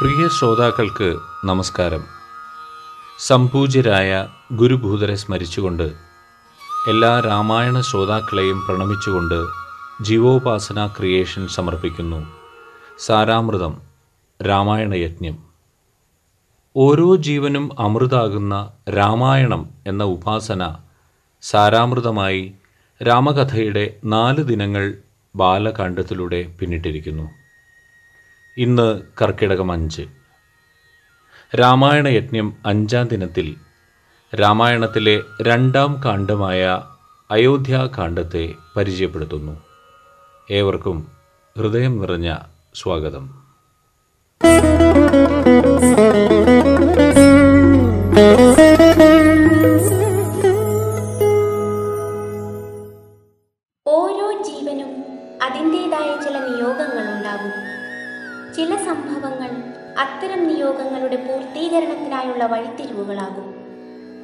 പ്രിയ ശ്രോതാക്കൾക്ക് നമസ്കാരം. സംപൂജ്യരായ ഗുരുഭൂതരെ സ്മരിച്ചുകൊണ്ട് എല്ലാ രാമായണ ശ്രോതാക്കളെയും പ്രണമിച്ചുകൊണ്ട് ജീവോപാസന ക്രിയേഷൻ സമർപ്പിക്കുന്നു. സാരാമൃതം രാമായണയജ്ഞം ഓരോ ജീവനും അമൃതാകുന്ന രാമായണം എന്ന ഉപാസന സാരാമൃതമായി രാമകഥയുടെ നാല് ദിനങ്ങൾ ബാലകാണ്ഡത്തിലൂടെ പിന്നിട്ടിരിക്കുന്നു. ഇന്ന് കർക്കിടകം അഞ്ച്. രാമായണ യജ്ഞം അഞ്ചാം ദിനത്തിൽ രാമായണത്തിലെ രണ്ടാം കാണ്ഡമായ അയോധ്യാകാന്ഡത്തെ പരിചയപ്പെടുത്തുന്നു. ഏവർക്കും ഹൃദയം നിറഞ്ഞ സ്വാഗതം. പൂർത്തീകരണത്തിനായുള്ള വഴിത്തിരിവുകളാകും.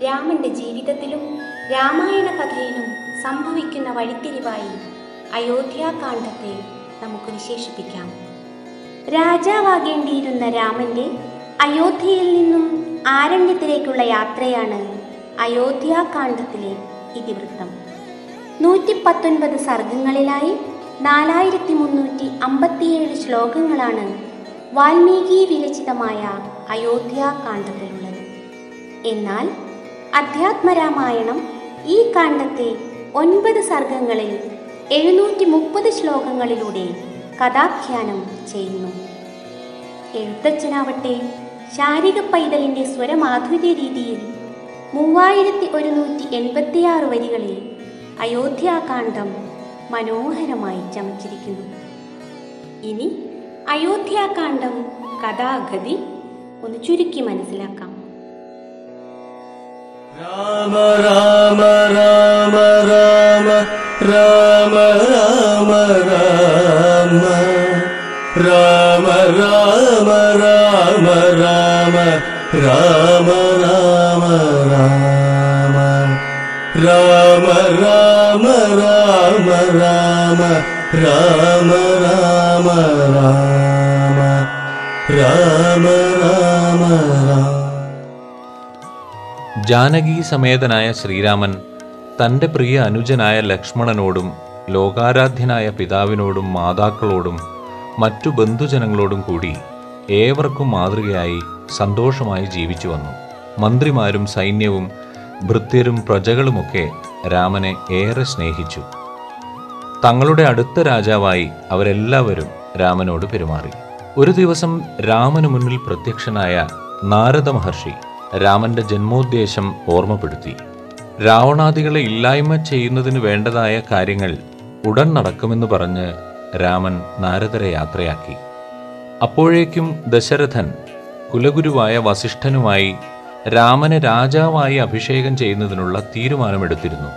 രാമന്റെ ജീവിതത്തിലും രാമായണ കഥയിലും സംഭവിക്കുന്ന വഴിത്തിരിവായി അയോധ്യാകാന്ഡത്തെ നമുക്ക് വിശേഷിപ്പിക്കാം. രാജാവാകേണ്ടിയിരുന്ന രാമന്റെ അയോധ്യയിൽ നിന്നും ആരണ്യത്തിലേക്കുള്ള യാത്രയാണ് അയോധ്യാകാന്ഡത്തിലെ ഇതിവൃത്തം. നൂറ്റി പത്തൊൻപത് സർഗങ്ങളിലായി നാലായിരത്തി മുന്നൂറ്റി അമ്പത്തിയേഴ് ശ്ലോകങ്ങളാണ് വാൽമീകി വിരചിതമായ അയോധ്യാകാന്ഡത്തിലുള്ളത് എന്നാൽ അധ്യാത്മരാമായണം ഈ കാണ്ഡത്തെ ഒൻപത് സർഗങ്ങളിൽ എഴുന്നൂറ്റി മുപ്പത് ശ്ലോകങ്ങളിലൂടെ കഥാഖ്യാനം ചെയ്യുന്നു. എഴുത്തച്ഛനാവട്ടെ ശാരിക പൈതലിന്റെ സ്വരമാധുര്യ രീതിയിൽ മൂവായിരത്തി ഒരുന്നൂറ്റി എൺപത്തിയാറ് വരികളിൽ അയോധ്യാകാന്ഡം മനോഹരമായി ചമച്ചിരിക്കുന്നു. ഇനി അയോധ്യാകാന്ഡം കഥാഗതി ഒന്ന് ചുരുക്കി മനസ്സിലാക്കാം രാമ രാമ രാമ രാമ രാമ രാമ രാമ രാമ രാമ രാമ രാമ രാമ രാമ രാമ രാമ രാമ രാമ രാമ രാമ രാമ രാമ രാമ രാമ ജാനകി സമേതനായ ശ്രീരാമൻ തന്റെ പ്രിയ അനുജനായ ലക്ഷ്മണനോടും ലോകാരാധ്യനായ പിതാവിനോടും മാതാക്കളോടും മറ്റു ബന്ധുജനങ്ങളോടും കൂടി ഏവർക്കും മാതൃകയായി സന്തോഷമായി ജീവിച്ചു വന്നു. മന്ത്രിമാരും സൈന്യവും ഭൃത്യരും പ്രജകളുമൊക്കെ രാമനെ ഏറെ സ്നേഹിച്ചു. തങ്ങളുടെ അടുത്ത രാജാവായി അവരെല്ലാവരും രാമനോട് പെരുമാറി. ഒരു ദിവസം രാമന് മുന്നിൽ പ്രത്യക്ഷനായ നാരദ മഹർഷി രാമന്റെ ജന്മോദ്ദേശം ഓർമ്മപ്പെടുത്തി. രാവണാദികളെ ഇല്ലായ്മ ചെയ്യുന്നതിന് വേണ്ടതായ കാര്യങ്ങൾ ഉടൻ നടക്കുമെന്ന് പറഞ്ഞ് രാമൻ നാരദരെ യാത്രയാക്കി. അപ്പോഴേക്കും ദശരഥൻ കുലഗുരുവായ വസിഷ്ഠനുമായി രാമനെ രാജാവായി അഭിഷേകം ചെയ്യുന്നതിനുള്ള തീരുമാനമെടുത്തിരുന്നു.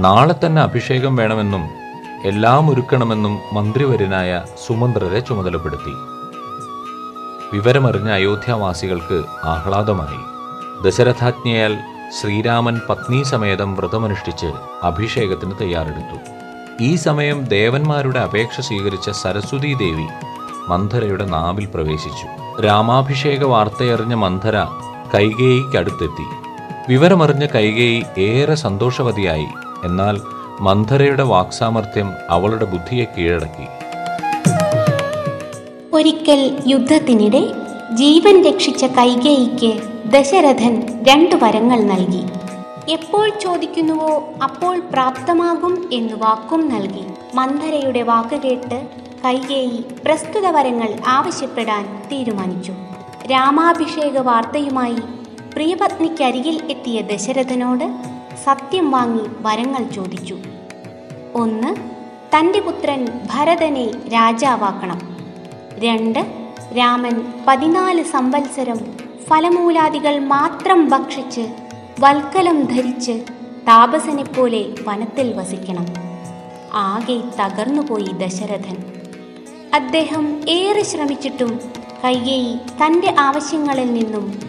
നാളെ തന്നെ അഭിഷേകം വേണമെന്നും എല്ലാം ഒരുക്കണമെന്നും മന്ത്രിവരനായ സുമന്ത്രരെ ചുമതലപ്പെടുത്തി. വിവരമറിഞ്ഞ അയോധ്യാവാസികൾക്ക് ആഹ്ലാദമായി. ദശരഥാജ്ഞയാൽ ശ്രീരാമൻ പത്നീ സമേതം വ്രതമനുഷ്ഠിച്ച് അഭിഷേകത്തിന് തയ്യാറെടുത്തു. ഈ സമയം ദേവന്മാരുടെ അപേക്ഷ സ്വീകരിച്ച സരസ്വതീ ദേവി മന്ധരയുടെ നാവിൽ പ്രവേശിച്ചു. രാമാഭിഷേക വാർത്തയറിഞ്ഞ മന്ധര കൈകേയിക്കടുത്തെത്തി. വിവരമറിഞ്ഞ കൈകേയി ഏറെ സന്തോഷവതിയായി. എന്നാൽ മന്ധരയുടെ വാക്സാമർത്ഥ്യം അവളുടെ ബുദ്ധിയെ കീഴടക്കി. ഒരിക്കൽ യുദ്ധത്തിനിടെ ജീവൻ രക്ഷിച്ച കൈകേയിക്ക് ദശരഥൻ രണ്ടു വരങ്ങൾ നൽകി. എപ്പോൾ ചോദിക്കുന്നുവോ അപ്പോൾ പ്രാപ്തമാകും എന്ന് വാക്കും നൽകി. മന്ധരയുടെ വാക്ക് കേട്ട് കൈകേയി പ്രസ്തുത വരങ്ങൾ ആവശ്യപ്പെടാൻ തീരുമാനിച്ചു. രാമാഭിഷേക വാർത്തയുമായി പ്രിയപത്നിക്കരികിൽ എത്തിയ ദശരഥനോട് സത്യം വാങ്ങി വരങ്ങൾ ചോദിച്ചു. ഒന്ന് തന്റെ പുത്രൻ ഭരതനെ രാജാവാക്കണം. രണ്ട് രാമൻ പതിനാല് സംവത്സരം ഫലമൂലാദികൾ മാത്രം ഭക്ഷിച്ച് വൽക്കലം ധരിച്ച് താപസനെപ്പോലെ വനത്തിൽ വസിക്കണം. ആകെ തകർന്നുപോയി ദശരഥൻ. അദ്ദേഹം ഏറെ ശ്രമിച്ചിട്ടും കയ്യേയി തന്റെ ആവശ്യങ്ങളിൽ നിന്നും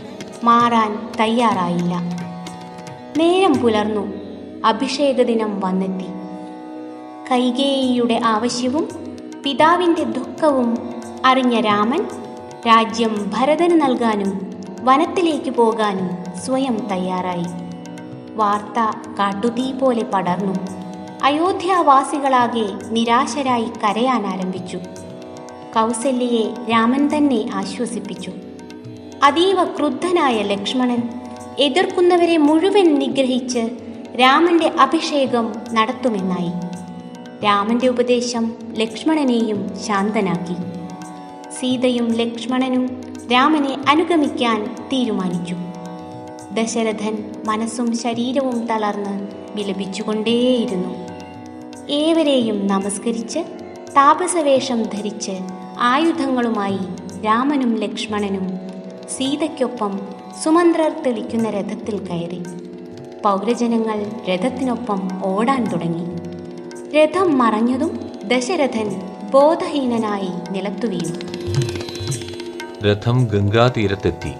മാറാൻ തയ്യാറായില്ല. നേരം പുലർന്നു. അഭിഷേക ദിനം വന്നെത്തി. കൈകേയിയുടെ ആവശ്യവും പിതാവിന്റെ ദുഃഖവും അറിഞ്ഞ രാമൻ രാജ്യം ഭരതന് നൽകാനും വനത്തിലേക്ക് പോകാനും സ്വയം തയ്യാറായി. വാർത്ത കാട്ടുതീ പോലെ പടർന്നു. അയോധ്യാവാസികളാകെ നിരാശരായി കരയാൻ ആരംഭിച്ചു. കൗസല്യയെ രാമൻ തന്നെ ആശ്വസിപ്പിച്ചു. അതീവ ക്രുദ്ധനായ ലക്ഷ്മണൻ എതിർക്കുന്നവരെ മുഴുവൻ നിഗ്രഹിച്ച് രാമന്റെ അഭിഷേകം നടത്തുമെന്നായി. രാമന്റെ ഉപദേശം ലക്ഷ്മണനെയും ശാന്തനാക്കി. സീതയും ലക്ഷ്മണനും രാമനെ അനുഗമിക്കാൻ തീരുമാനിച്ചു. ദശരഥൻ മനസ്സും ശരീരവും തളർന്ന് വിലപിച്ചുകൊണ്ടേയിരുന്നു. ഏവരെയും നമസ്കരിച്ച് താപസവേഷം ധരിച്ച് ആയുധങ്ങളുമായി രാമനും ലക്ഷ്മണനും സീതയ്ക്കൊപ്പം സുമന്ത്രർ തെളിക്കുന്ന രഥത്തിൽ കയറി. പൗരജനങ്ങൾ രഥത്തിനൊപ്പം ഓടാൻ തുടങ്ങി. രഥം മറഞ്ഞതും ദശരഥൻ ബോധഹീനനായി നിലത്തുവീണു. രഥം ഗംഗാതീരത്തെത്തി.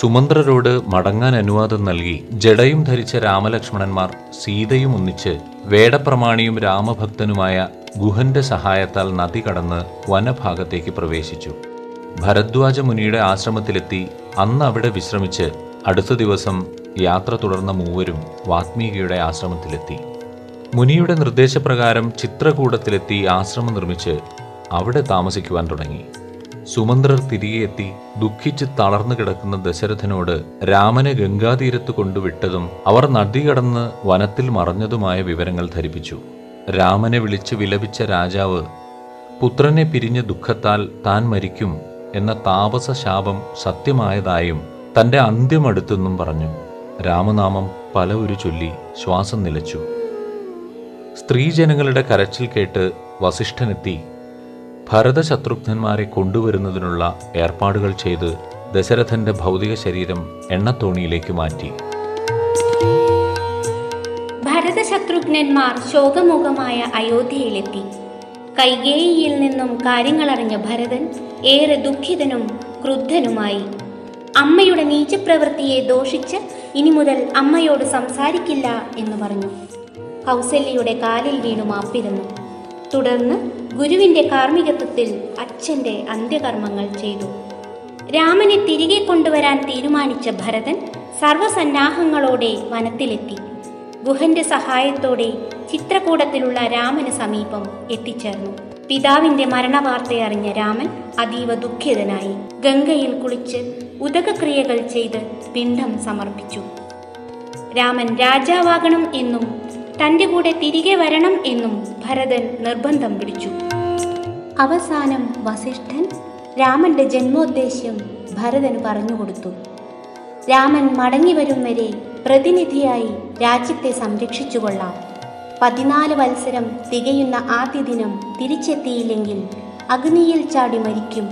സുമന്ത്രരോട് മടങ്ങാൻ അനുവാദം നൽകി ജടയും ധരിച്ച രാമലക്ഷ്മണന്മാർ സീതയും ഒന്നിച്ച് വേടപ്രമാണിയും രാമഭക്തനുമായ ഗുഹന്റെ സഹായത്താൽ നദി കടന്ന് വനഭാഗത്തേക്ക് പ്രവേശിച്ചു. ഭരദ്വാജ മുനിയുടെ ആശ്രമത്തിലെത്തി അന്ന് അവിടെ വിശ്രമിച്ച് അടുത്ത ദിവസം യാത്ര തുടർന്ന മൂവരും വാത്മീകിയുടെ ആശ്രമത്തിലെത്തി. മുനിയുടെ നിർദ്ദേശപ്രകാരം ചിത്രകൂടത്തിലെത്തി ആശ്രമം നിർമ്മിച്ച് അവിടെ താമസിക്കുവാൻ തുടങ്ങി. സുമന്ത്രർ തിരികെ എത്തി ദുഃഖിച്ച് തളർന്നു കിടക്കുന്ന ദശരഥനോട് രാമനെ ഗംഗാതീരത്ത് കൊണ്ടുവിട്ടതും അവർ നദി കടന്ന് വനത്തിൽ മറഞ്ഞതുമായ വിവരങ്ങൾ ധരിപ്പിച്ചു. രാമനെ വിളിച്ച് വിലപിച്ച രാജാവ് പുത്രനെ പിരിഞ്ഞ ദുഃഖത്താൽ താൻ മരിക്കും എന്ന താപസ ശാപം സത്യമായതായും തന്റെ അന്ത്യമടുത്തെന്നും പറഞ്ഞു. രാമനാമം പല ഒരു ചൊല്ലി ശ്വാസം നിലച്ചു. സ്ത്രീജനങ്ങളുടെ കരച്ചിൽ കേട്ട് വസിഷ്ഠനെത്തി ഭരതശത്രുഘ്നന്മാരെ കൊണ്ടുവരുന്നതിനുള്ള ഏർപ്പാടുകൾ ചെയ്ത് ദശരഥന്റെ ഭൗതിക ശരീരം എണ്ണത്തോണിയിലേക്ക് മാറ്റി. ഭരതശത്രുഘ്നന്മാർ ശോകമുഖമായ അയോധ്യയിലെത്തി. കൈകേയിയിൽ നിന്നും കാര്യങ്ങളറിഞ്ഞ ഭരതൻ ഏറെ ദുഃഖിതനും ക്രുദ്ധനുമായി. അമ്മയുടെ നീചപ്രവൃത്തിയെ ദോഷിച്ച് ഇനി മുതൽ അമ്മയോട് സംസാരിക്കില്ല എന്ന് പറഞ്ഞു. കൗസല്യയുടെ കാലിൽ വീണു മാപ്പിരുന്നു. തുടർന്ന് ഗുരുവിന്റെ കാർമ്മികത്വത്തിൽ അച്ഛന്റെ അന്ത്യകർമ്മങ്ങൾ ചെയ്തു. രാമനെ തിരികെ കൊണ്ടുവരാൻ തീരുമാനിച്ച ഭരതൻ സർവസന്നാഹങ്ങളോടെ വനത്തിലെത്തി. ഗുഹന്റെ സഹായത്തോടെ ചിത്രകൂടത്തിലുള്ള രാമന് സമീപം എത്തിച്ചേർന്നു. പിതാവിന്റെ മരണവാർത്തയറിഞ്ഞ രാമൻ അതീവ ദുഃഖിതനായി ഗംഗയിൽ കുളിച്ച് ഉദകക്രിയകൾ ചെയ്ത് പിണ്ഡം സമർപ്പിച്ചു. രാമൻ രാജാവാകണം എന്നും തന്റെ കൂടെ തിരികെ വരണം എന്നും ഭരതൻ നിർബന്ധം പിടിച്ചു. അവസാനം വസിഷ്ഠൻ രാമന്റെ ജന്മോദ്ദേശ്യം ഭരതന് പറഞ്ഞുകൊടുത്തു രാമൻ മടങ്ങി വരും വരെ പ്രതിനിധിയായി രാജ്യത്തെ സംരക്ഷിച്ചുകൊള്ളാം. പതിനാല് വത്സരം തികയുന്ന ആദ്യ ദിനം തിരിച്ചെത്തിയില്ലെങ്കിൽ അഗ്നിയിൽ ചാടി മരിക്കും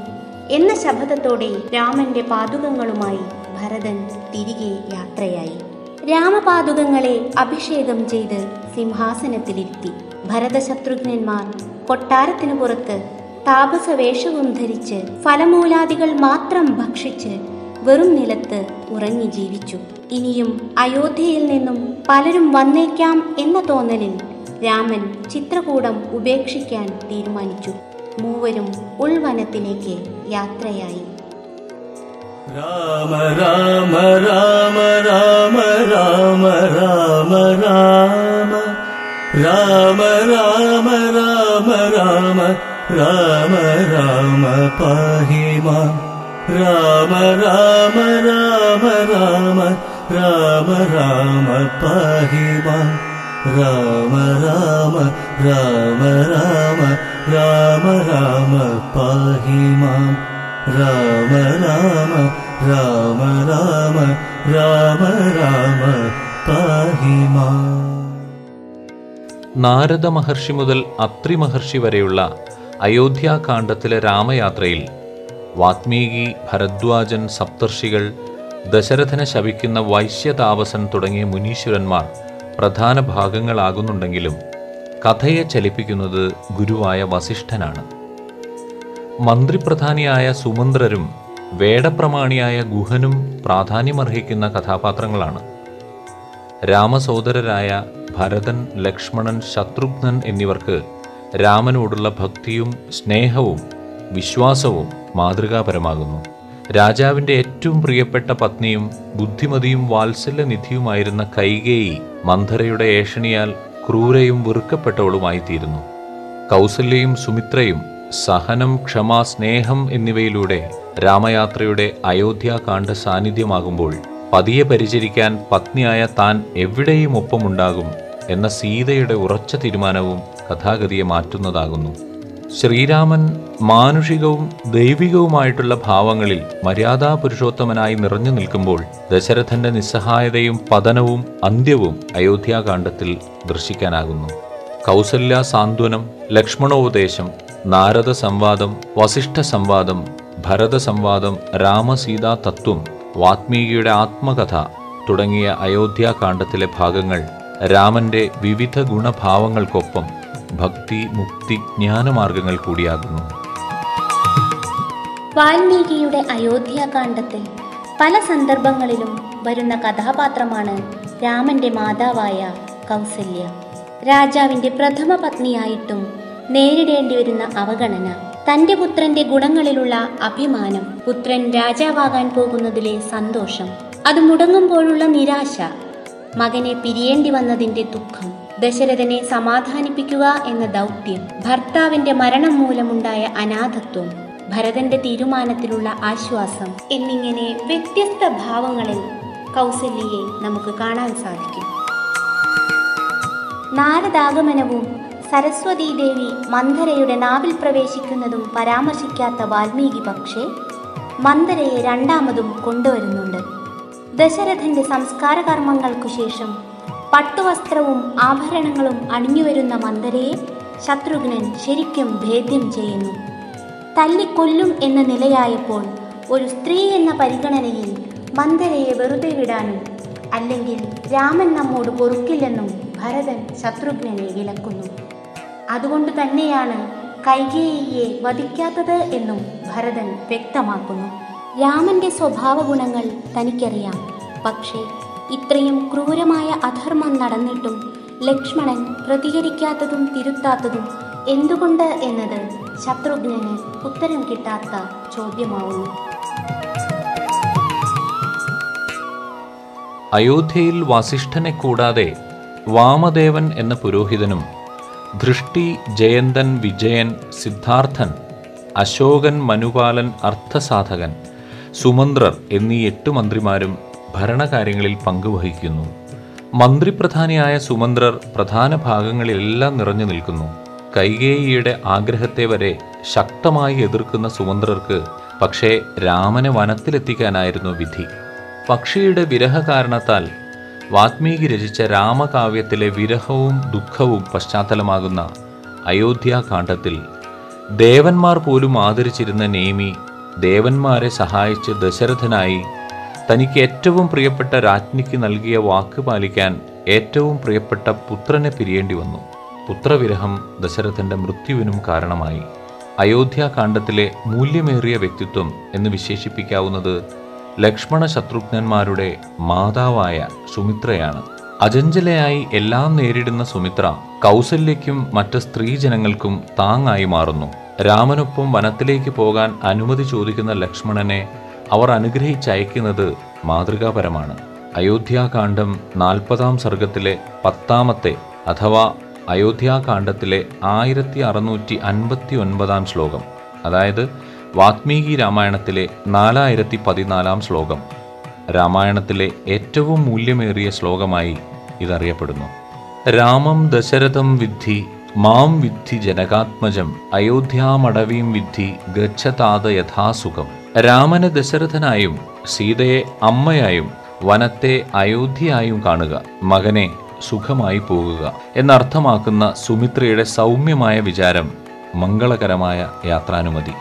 എന്ന ശപഥത്തോടെ രാമന്റെ പാതുകങ്ങളുമായി ഭരതൻ തിരികെ യാത്രയായി. രാമപാതുകങ്ങളെ അഭിഷേകം ചെയ്ത് സിംഹാസനത്തിലിരുത്തി. ഭരതശത്രുഘ്നന്മാർ കൊട്ടാരത്തിനു പുറത്ത് താപസവേഷവും ധരിച്ച് ഫലമൂലാദികൾ മാത്രം ഭക്ഷിച്ച് വെറും നിലത്ത് ഉറങ്ങി ജീവിച്ചു ഇനിയും അയോധ്യയിൽ നിന്നും പലരും വന്നേക്കാം എന്ന തോന്നലിൽ രാമൻ ചിത്രകൂടം ഉപേക്ഷിക്കാൻ തീരുമാനിച്ചു മൂവരും ഉൾവനത്തിലേക്ക് യാത്രയായി രാമ രാമ രാമ രാമ രാമ രാമ രാമ രാമ രാമ രാമ രാമ രാമ രാമ പാഹി മാം രാമ രാമ രാമ രാമ രാമ രാമ പാഹി മാം രാമ രാമ രാമ രാമ രാമ രാമ പാഹി മാം രാമ രാമ രാമ രാമ രാമ രാമ പാഹി മാം നാരദ മഹർഷി മുതൽ അത്രി മഹർഷി വരെയുള്ള അയോധ്യാകാന്ഡത്തിലെ രാമയാത്രയിൽ വാത്മീകി ഭരദ്വാജൻ സപ്തർഷികൾ ദശരഥനെ ശപിക്കുന്ന വൈശ്യതാപസൻ തുടങ്ങിയ മുനീശ്വരന്മാർ പ്രധാന ഭാഗങ്ങളാകുന്നുണ്ടെങ്കിലും കഥയെ ചലിപ്പിക്കുന്നത് ഗുരുവായ വസിഷ്ഠനാണ്. മന്ത്രിപ്രധാനിയായ സുമന്ത്രരും വേടപ്രമാണിയായ ഗുഹനും പ്രാധാന്യമർഹിക്കുന്ന കഥാപാത്രങ്ങളാണ്. രാമസോദരരായ ഭരതൻ ലക്ഷ്മണൻ ശത്രുഘ്നൻ എന്നിവർക്ക് രാമനോടുള്ള ഭക്തിയും സ്നേഹവും വിശ്വാസവും മാതൃകാപരമാകുന്നു. രാജാവിന്റെ ഏറ്റവും പ്രിയപ്പെട്ട പത്നിയും ബുദ്ധിമതിയും വാത്സല്യനിധിയുമായിരുന്ന കൈകേയി മന്ധരയുടെ ഏഷണിയാൽ ക്രൂരയും വെറുക്കപ്പെട്ടവളുമായിത്തീരുന്നു. കൗസല്യയും സുമിത്രയും സഹനം ക്ഷമ സ്നേഹം എന്നിവയിലൂടെ രാമയാത്രയുടെ അയോധ്യാകാന്ഡ സാന്നിധ്യമാകുമ്പോൾ പതിയെ പരിചരിക്കാൻ പത്നിയായ താൻ എവിടെയും ഒപ്പമുണ്ടാകും എന്ന സീതയുടെ ഉറച്ച തീരുമാനവും കഥാഗതിയെ മാറ്റുന്നതാകുന്നു. ശ്രീരാമൻ മാനുഷികവും ദൈവികവുമായിട്ടുള്ള ഭാവങ്ങളിൽ മര്യാദാ പുരുഷോത്തമനായി നിറഞ്ഞു നിൽക്കുമ്പോൾ ദശരഥന്റെ നിസ്സഹായതയും പതനവും അന്ത്യവും അയോധ്യാകാന്ഡത്തിൽ ദർശിക്കാനാകുന്നു. കൗസല്യ സാന്ത്വനം ലക്ഷ്മണോപദേശം നാരദ സംവാദം വസിഷ്ഠ സംവാദം ഭരത സംവാദം രാമസീതാ തത്വം വാത്മീകിയുടെ ആത്മകഥ തുടങ്ങിയ അയോധ്യാകാന്ഡത്തിലെ ഭാഗങ്ങൾ രാമന്റെ വിവിധ ഗുണഭാവങ്ങൾക്കൊപ്പം ഭക്തി മുക്തി ജ്ഞാനമാർഗങ്ങൾ കൂടിയാകുന്നു. വാൽമീകിയുടെ അയോധ്യാകാന്ഡത്തിൽ പല സന്ദർഭങ്ങളിലും വരുന്ന കഥാപാത്രമാണ് രാമന്റെ മാതാവായ കൗസല്യ. രാജാവിന്റെ പ്രഥമ പത്നിയായിട്ടും നേരിടേണ്ടി വരുന്ന അവഗണന തന്റെ പുത്രന്റെ ഗുണങ്ങളിലുള്ള അഭിമാനം പുത്രൻ രാജാവാകാൻ പോകുന്നതിലെ സന്തോഷം അത് മുടങ്ങുമ്പോഴുള്ള നിരാശ മകനെ പിരിയേണ്ടി വന്നതിന്റെ ദുഃഖം ദശരഥനെ സമാധാനിപ്പിക്കുക എന്ന ദൗത്യം ഭർത്താവിന്റെ മരണം മൂലമുണ്ടായ അനാഥത്വം ഭരതന്റെ തീരുമാനത്തിലുള്ള ആശ്വാസം എന്നിങ്ങനെ വ്യത്യസ്ത ഭാവങ്ങളിൽ കൗസല്യയെ നമുക്ക് കാണാൻ സാധിക്കും. നാരദാഗമനവും സരസ്വതീദേവി മന്ധരയുടെ നാവിൽ പ്രവേശിക്കുന്നതും പരാമർശിക്കാത്ത വാൽമീകി പക്ഷേ മന്ധരയെ രണ്ടാമതും കൊണ്ടുവരുന്നുണ്ട്. ദശരഥന്റെ സംസ്കാര കർമ്മങ്ങൾക്കു ശേഷം പട്ടുവസ്ത്രവും ആഭരണങ്ങളും അണിഞ്ഞുവരുന്ന മന്ദരയെ ശത്രുഘ്നൻ ശരിക്കും ഭേദ്യം ചെയ്യുന്നു. തല്ലിക്കൊല്ലും എന്ന നിലയായപ്പോൾ ഒരു സ്ത്രീ എന്ന പരിഗണനയിൽ മന്ദരയെ വെറുതെ വിടാനും അല്ലെങ്കിൽ രാമൻ നമ്മോട് പൊറുക്കില്ലെന്നും ഭരതൻ ശത്രുഘ്നനെ വിലക്കുന്നു. അതുകൊണ്ട് തന്നെയാണ് കൈകേയിയെ വധിക്കാത്തത് എന്നും ഭരതൻ വ്യക്തമാക്കുന്നു. രാമന്റെ സ്വഭാവ ഗുണങ്ങൾ തനിക്കറിയാം. പക്ഷേ ഇത്രയും ക്രൂരമായ അധർമ്മം നടന്നിട്ടും ലക്ഷ്മണൻ പ്രതികരിക്കാത്തതും തിരുത്താത്തതും എന്തുകൊണ്ട് എന്നത് ശത്രുഘ്നന് ഉത്തരം കിട്ടാത്ത ചോദ്യമാവുന്നു. അയോധ്യയിൽ വാസിഷ്ഠനെ കൂടാതെ വാമദേവൻ എന്ന പുരോഹിതനും ദൃഷ്ടി ജയന്തൻ വിജയൻ സിദ്ധാർത്ഥൻ അശോകൻ മനുപാലൻ അർത്ഥസാധകൻ സുമന്ത്രർ എന്നീ എട്ട് മന്ത്രിമാരും ഭരണകാര്യങ്ങളിൽ പങ്കുവഹിക്കുന്നു. മന്ത്രിപ്രധാനിയായ സുമന്ത്രർ പ്രധാന ഭാഗങ്ങളിലെല്ലാം നിറഞ്ഞു നിൽക്കുന്നു. കൈകേയിയുടെ ആഗ്രഹത്തെ വരെ ശക്തമായി എതിർക്കുന്ന സുമന്ത്രർക്ക് പക്ഷേ രാമനെ വനത്തിലെത്തിക്കാനായിരുന്നു വിധി. പക്ഷിയുടെ വിരഹ കാരണത്താൽ വാത്മീകി രചിച്ച രാമകാവ്യത്തിലെ വിരഹവും ദുഃഖവും പശ്ചാത്തലമാകുന്ന അയോധ്യാകാന്ഡത്തിൽ ദേവന്മാർ പോലും ആദരിച്ചിരുന്ന നേമി ദേവന്മാരെ സഹായിച്ച് ദശരഥനായി തനിക്ക് ഏറ്റവും പ്രിയപ്പെട്ട രാജ്ഞിക്ക് നൽകിയ വാക്ക് പാലിക്കാൻ ഏറ്റവും പ്രിയപ്പെട്ട പുത്രനെ പിരിയേണ്ടി വന്നു. പുത്രവിരഹം ദശരഥന്റെ മൃത്യുവിനും കാരണമായി. അയോധ്യാകാന്ഡത്തിലെ മൂല്യമേറിയ വ്യക്തിത്വം എന്ന് വിശേഷിപ്പിക്കാവുന്നത് ലക്ഷ്മണ ശത്രുഘ്നന്മാരുടെ മാതാവായ സുമിത്രയാണ്. അജഞ്ചലയായി എല്ലാം നേരിടുന്ന സുമിത്ര കൗസല്യയ്ക്കും മറ്റ് സ്ത്രീജനങ്ങൾക്കും താങ്ങായി മാറുന്നു. രാമനൊപ്പം വനത്തിലേക്ക് പോകാൻ അനുമതി ചോദിക്കുന്ന ലക്ഷ്മണനെ അവർ അനുഗ്രഹിച്ചയക്കുന്നത് മാതൃകാപരമാണ്. അയോധ്യാകാന്ഡം നാൽപ്പതാം സർഗത്തിലെ പത്താമത്തെ അഥവാ അയോധ്യാകാന്ഡത്തിലെ ആയിരത്തി അറുന്നൂറ്റി അൻപത്തി ഒൻപതാം ശ്ലോകം അതായത് വാത്മീകി രാമായണത്തിലെ നാലായിരത്തി പതിനാലാം ശ്ലോകം രാമായണത്തിലെ ഏറ്റവും മൂല്യമേറിയ ശ്ലോകമായി ഇതറിയപ്പെടുന്നു. രാമം ദശരഥം വിദ്ധി മാം വിദ്ധി ജനകാത്മജം അയോധ്യാമടവീം വിദ്ധി ഗച്ഛതാത യഥാസുഖം. രാമന് ദശരഥനായും സീതയെ അമ്മയായും വനത്തെ അയോധ്യയായും കാണുക. മകനെ സുഖമായി പോകുക എന്നർത്ഥമാക്കുന്ന സുമിത്രയുടെ സൗമ്യമായ വിചാരം മംഗളകരമായ യാത്രാനുമതി.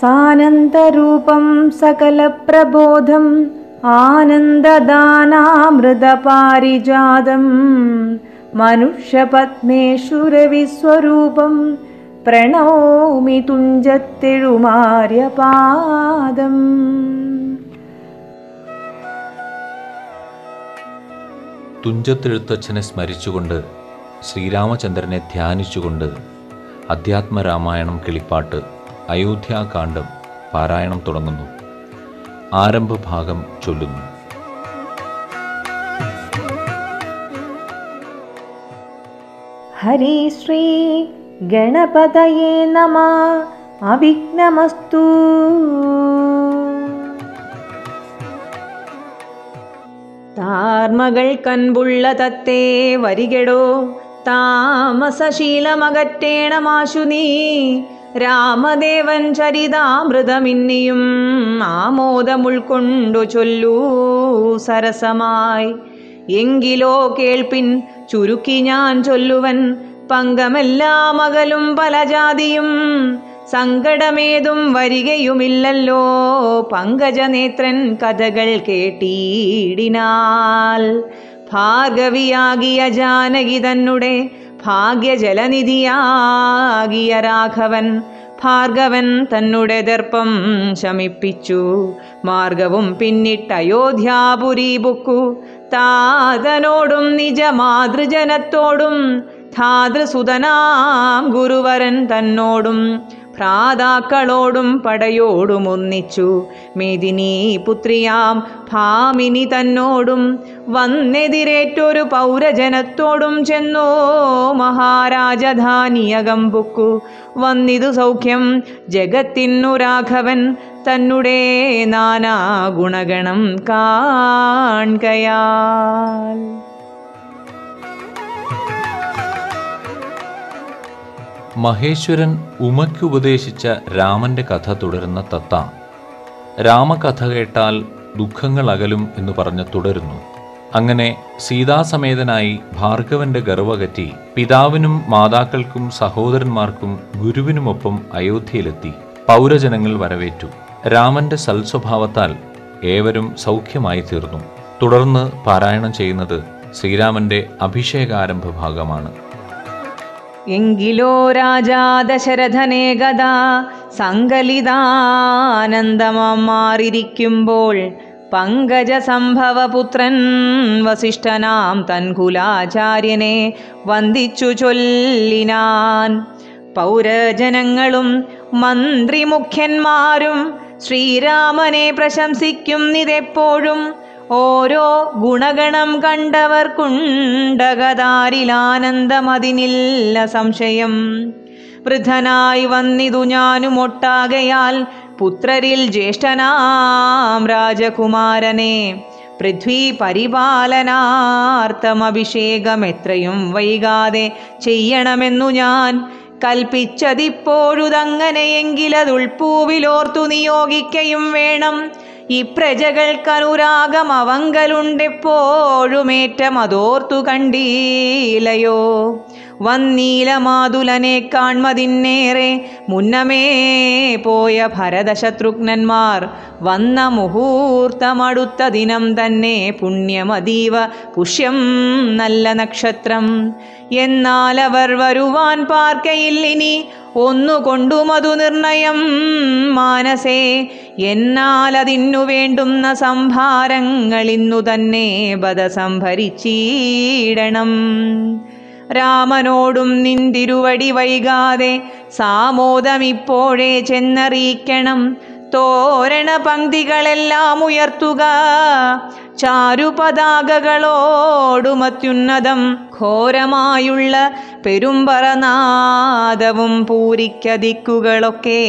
സാനന്ദരൂപം സകലപ്രബോധം ആനന്ദദാനാമൃതപാരിജാതം മനുഷ്യപത്മേഷുരവിസ്വരൂപം പ്രണോമി തുഞ്ചത്തെഴുമാര്യപാദം തുഞ്ചത്തെഴുത്തച്ഛനെ സ്മരിച്ചുകൊണ്ട് ശ്രീരാമചന്ദ്രനെ ധ്യാനിച്ചുകൊണ്ട് അധ്യാത്മരാമായണം കിളിപ്പാട്ട് അയോധ്യാകാന്ഡം പാരായണം തുടങ്ങുന്നു. ആരംഭഭാഗം ചൊല്ലുന്നു. ഹരി ശ്രീ ഗണപതയേ നമ അവിഘ്നമസ്തു. താർമകൾ കൺപുള്ള തത്തേ വരികടോ. താമസശീലമകറ്റേണമാശു നീ. രാമദേവൻ ചരിതാമൃതമിന്നിയും ആമോദമുൾക്കൊണ്ടു ചൊല്ലൂ സരസമായി. എങ്കിലോ കേൾപ്പിൻ ചുരുക്കി ഞാൻ ചൊല്ലുവൻ പങ്കമെല്ലാം അകലും പല ജാതിയും സങ്കടമേതും വരികയുമില്ലല്ലോ. പങ്കജനേത്രൻ കഥകൾ കേട്ടീടിനാൽ ഭാർഗവിയാകിയ ജാനകി തന്നെ ഭാഗ്യജലനിധിയാകിയ രാഘവൻ ഭാർഗവൻ തന്നുടെ ദർപ്പം ശമിപ്പിച്ചു. മാർഗവും പിന്നിട്ട് അയോധ്യാപുരി ബുക്കു. താതനോടും നിജ മാതൃജനത്തോടും ധാതൃസുതനാം ഗുരുവരൻ തന്നോടും ഭ്രാതാക്കളോടും പടയോടും ഒന്നിച്ചു. മേദിനി പുത്രിയാം ഭാമിനി തന്നോടും വന്നെതിരേറ്റൊരു പൗരജനത്തോടും ചെന്നോ മഹാരാജധാനിയകം ബുക്കു വന്നിതു സൗഖ്യം ജഗത്തിന്നു രാഘവൻ തന്നുടെ നാനാ ഗുണഗണം കാൺകയാൽ. മഹേശ്വരൻ ഉമയ്ക്കുപദേശിച്ച രാമന്റെ കഥ തുടരുന്ന തത്ത. രാമകഥ കേട്ടാൽ ദുഃഖങ്ങൾ അകലും എന്ന് പറഞ്ഞ് തുടരുന്നു. അങ്ങനെ സീതാസമേതനായി ഭാർഗവന്റെ ഗർവകറ്റി പിതാവിനും മാതാക്കൾക്കും സഹോദരന്മാർക്കും ഗുരുവിനുമൊപ്പം അയോധ്യയിലെത്തി പൗരജനങ്ങൾ വരവേറ്റു. രാമന്റെ സൽസ്വഭാവത്താൽ ഏവരും സൗഖ്യമായി തീർന്നു. തുടർന്ന് പാരായണം ചെയ്യുന്നത് ശ്രീരാമന്റെ അഭിഷേകാരംഭ ഭാഗമാണ്. എങ്കിലോ രാജാ ദശരഥനേ ഗതാ സങ്കലിതാനന്ദമാം മാറിയിരിക്കുമ്പോൾ പങ്കജ സംഭവപുത്രൻ വസിഷ്ഠനാം തൻകുലാചാര്യനെ വന്ദിച്ചു ചൊല്ലിനാൻ. പൗരജനങ്ങളും മന്ത്രിമുഖ്യന്മാരും ശ്രീരാമനെ പ്രശംസിക്കും പ്രശംസിക്കുന്നിതെപ്പോഴും ഓരോ ഗുണഗണം കണ്ടവർക്കുണ്ടകതാരിലാനന്ദമതിനില്ല സംശയം. വൃദ്ധനായി വന്നിതു ഞാനുമൊട്ടാകയാൽ പുത്രരിൽ ജ്യേഷ്ഠനാം രാജകുമാരനെ. പൃഥ്വി പരിപാലനാർത്ഥം അഭിഷേകം എത്രയും വൈകാതെ ചെയ്യണമെന്നു ഞാൻ കൽപ്പിച്ചതിപ്പോഴുതങ്ങനെയെങ്കിലതുൾപ്പൂവിലോർത്തു നിയോഗിക്കയും വേണം. ഈ പ്രജകൾക്കനുരാഗം അവങ്കലുണ്ടെപ്പോഴുമേറ്റം അതോർത്തു കണ്ടീലയോ? വന്നീലമാതുലനെ കാൺമതിന്നേറെ മുന്നമേ പോയ ഭരതശത്രുഘ്നന്മാർ വന്ന മുഹൂർത്തമടുത്ത ദിനം തന്നെ പുണ്യമതീവ പുഷ്യം നല്ല നക്ഷത്രം. എന്നാൽ അവർ വരുവാൻ പാർക്കയില്ലിനി ഒന്നുകൊണ്ടു മധു നിർണയം മാനസേ എന്നാൽ അതിന്നു വേണ്ടുന്ന സംഭാരങ്ങൾ ഇന്നു തന്നെ ബധ സംഭരിച്ചീടണം രാമനോടും നിന്തിരുവടി വൈകാതെ സാമോദമിപ്പോഴേ ചെന്നറിയിക്കണം. തോരണ പങ്ക്തികളെല്ലാം ഉയർത്തുക. ചാരുപതാകകളോടുമത്യുന്നതം ഘോരമായുള്ള പെരുമ്പറനാദവും പൂരിക്കതിക്കുകളൊക്കെ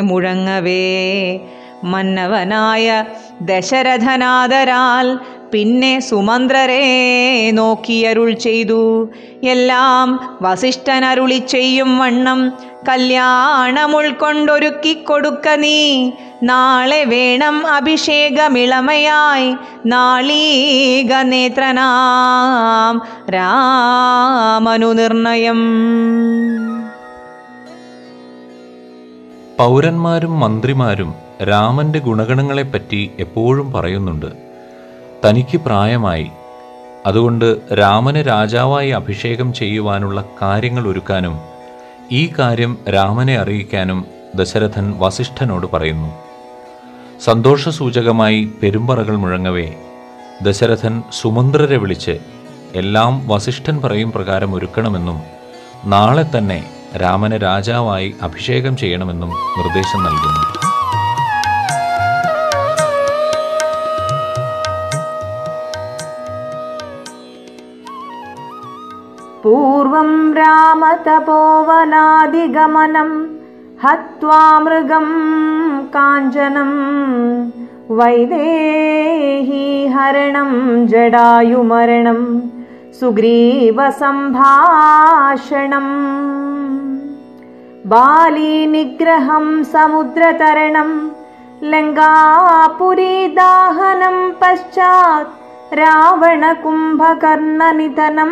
മുഴങ്ങവേ. മന്നവനായ ദശരഥനാദരാൽ പിന്നെ സുമന്ത്രരെ നോക്കിയരുൾ ചെയ്തു. എല്ലാം വസിഷ്ഠനരുളി ചെയ്യും വണ്ണം കല്യാണം ഉൾക്കൊണ്ടൊരുക്കിക്കൊടുക്ക നീ. നാളെ വേണം അഭിഷേകമിളമയായി. നാളീക നേത്രനാം രാമനു നിർണയം പൗരന്മാരും മന്ത്രിമാരും രാമന്റെ ഗുണഗണങ്ങളെപ്പറ്റി എപ്പോഴും പറയുന്നുണ്ട്. തനിക്ക് പ്രായമായി. അതുകൊണ്ട് രാമന് രാജാവായി അഭിഷേകം ചെയ്യുവാനുള്ള കാര്യങ്ങൾ ഒരുക്കാനും ഈ കാര്യം രാമനെ അറിയിക്കാനും ദശരഥൻ വസിഷ്ഠനോട് പറയുന്നു. സന്തോഷസൂചകമായി പെരുമ്പറകൾ മുഴങ്ങവേ ദശരഥൻ സുമന്ത്രരെ വിളിച്ച് എല്ലാം വസിഷ്ഠൻ പറയും പ്രകാരം ഒരുക്കണമെന്നും നാളെ തന്നെ രാമനെ രാജാവായി അഭിഷേകം ചെയ്യണമെന്നും നിർദ്ദേശം നൽകുന്നു. पूर्वं रामतपोवनादिगमनं हत्वा मृगं काञ्चनं वैदेहीहरणं जडायुमरणं सुग्रीवसम्भाषणम् बालीनिग्रहं समुद्रतरणं लङ्कापुरीदाहनं पश्चात् रावणकुम्भकर्णनिधनं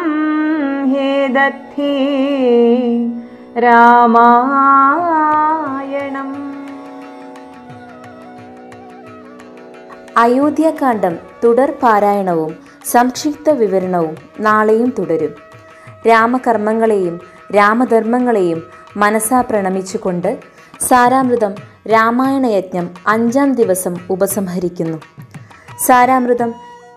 हे दत्थे रामायणम् അയോധ്യാകാന്ഡം തുടർ പാരായണവും സംക്ഷിപ്ത വിവരണവും നാളെയും തുടരും രാമകർമ്മങ്ങളെയും രാമധർമ്മങ്ങളെയും മനസ്സാ പ്രണമിച്ചുകൊണ്ട് സാരാമൃതം രാമായണയജ്ഞം അഞ്ചാം ദിവസം ഉപസംഹരിക്കുന്നു സാരാമൃതം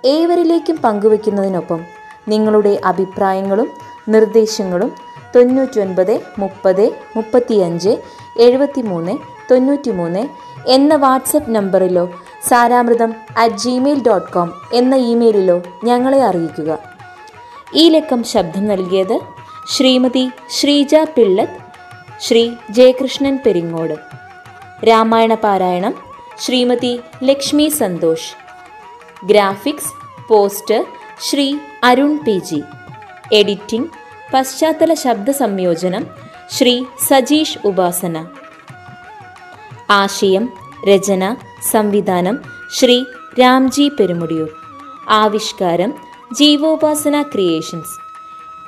ഏവരിലേക്കും പങ്കുവയ്ക്കുന്നതിനൊപ്പം നിങ്ങളുടെ അഭിപ്രായങ്ങളും നിർദ്ദേശങ്ങളും തൊണ്ണൂറ്റൊൻപത് മുപ്പത് മുപ്പത്തിയഞ്ച് എഴുപത്തിമൂന്ന് തൊണ്ണൂറ്റിമൂന്ന് എന്ന WhatsApp നമ്പറിലോ Saramritham at gmail dot com എന്ന ഇമെയിലിലോ ഞങ്ങളെ അറിയിക്കുക. ഈ ലക്കം ശബ്ദം നൽകിയത് ശ്രീമതി ശ്രീജ പിള്ളത്ത് ശ്രീ ജയകൃഷ്ണൻ പെരിങ്ങോട്. രാമായണ പാരായണം Shrimati Lakshmi Santhosh. Graphics poster Shri Arun P G. Editing പശ്ചാത്തല ശബ്ദ സംയോജനം ശ്രീ സജീഷ് ഉപാസന. ആശയം രചന സംവിധാനം ശ്രീ രാംജി പെരുമുടിയൂർ. ആവിഷ്കാരം ജീവോപാസന ക്രിയേഷൻസ്.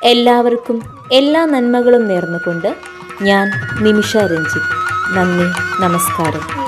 എല്ലാവർക്കും എല്ലാ നന്മകളും നേർന്നുകൊണ്ട് ഞാൻ നിമിഷ രഞ്ജിത്ത്. നന്ദി നമസ്കാരം.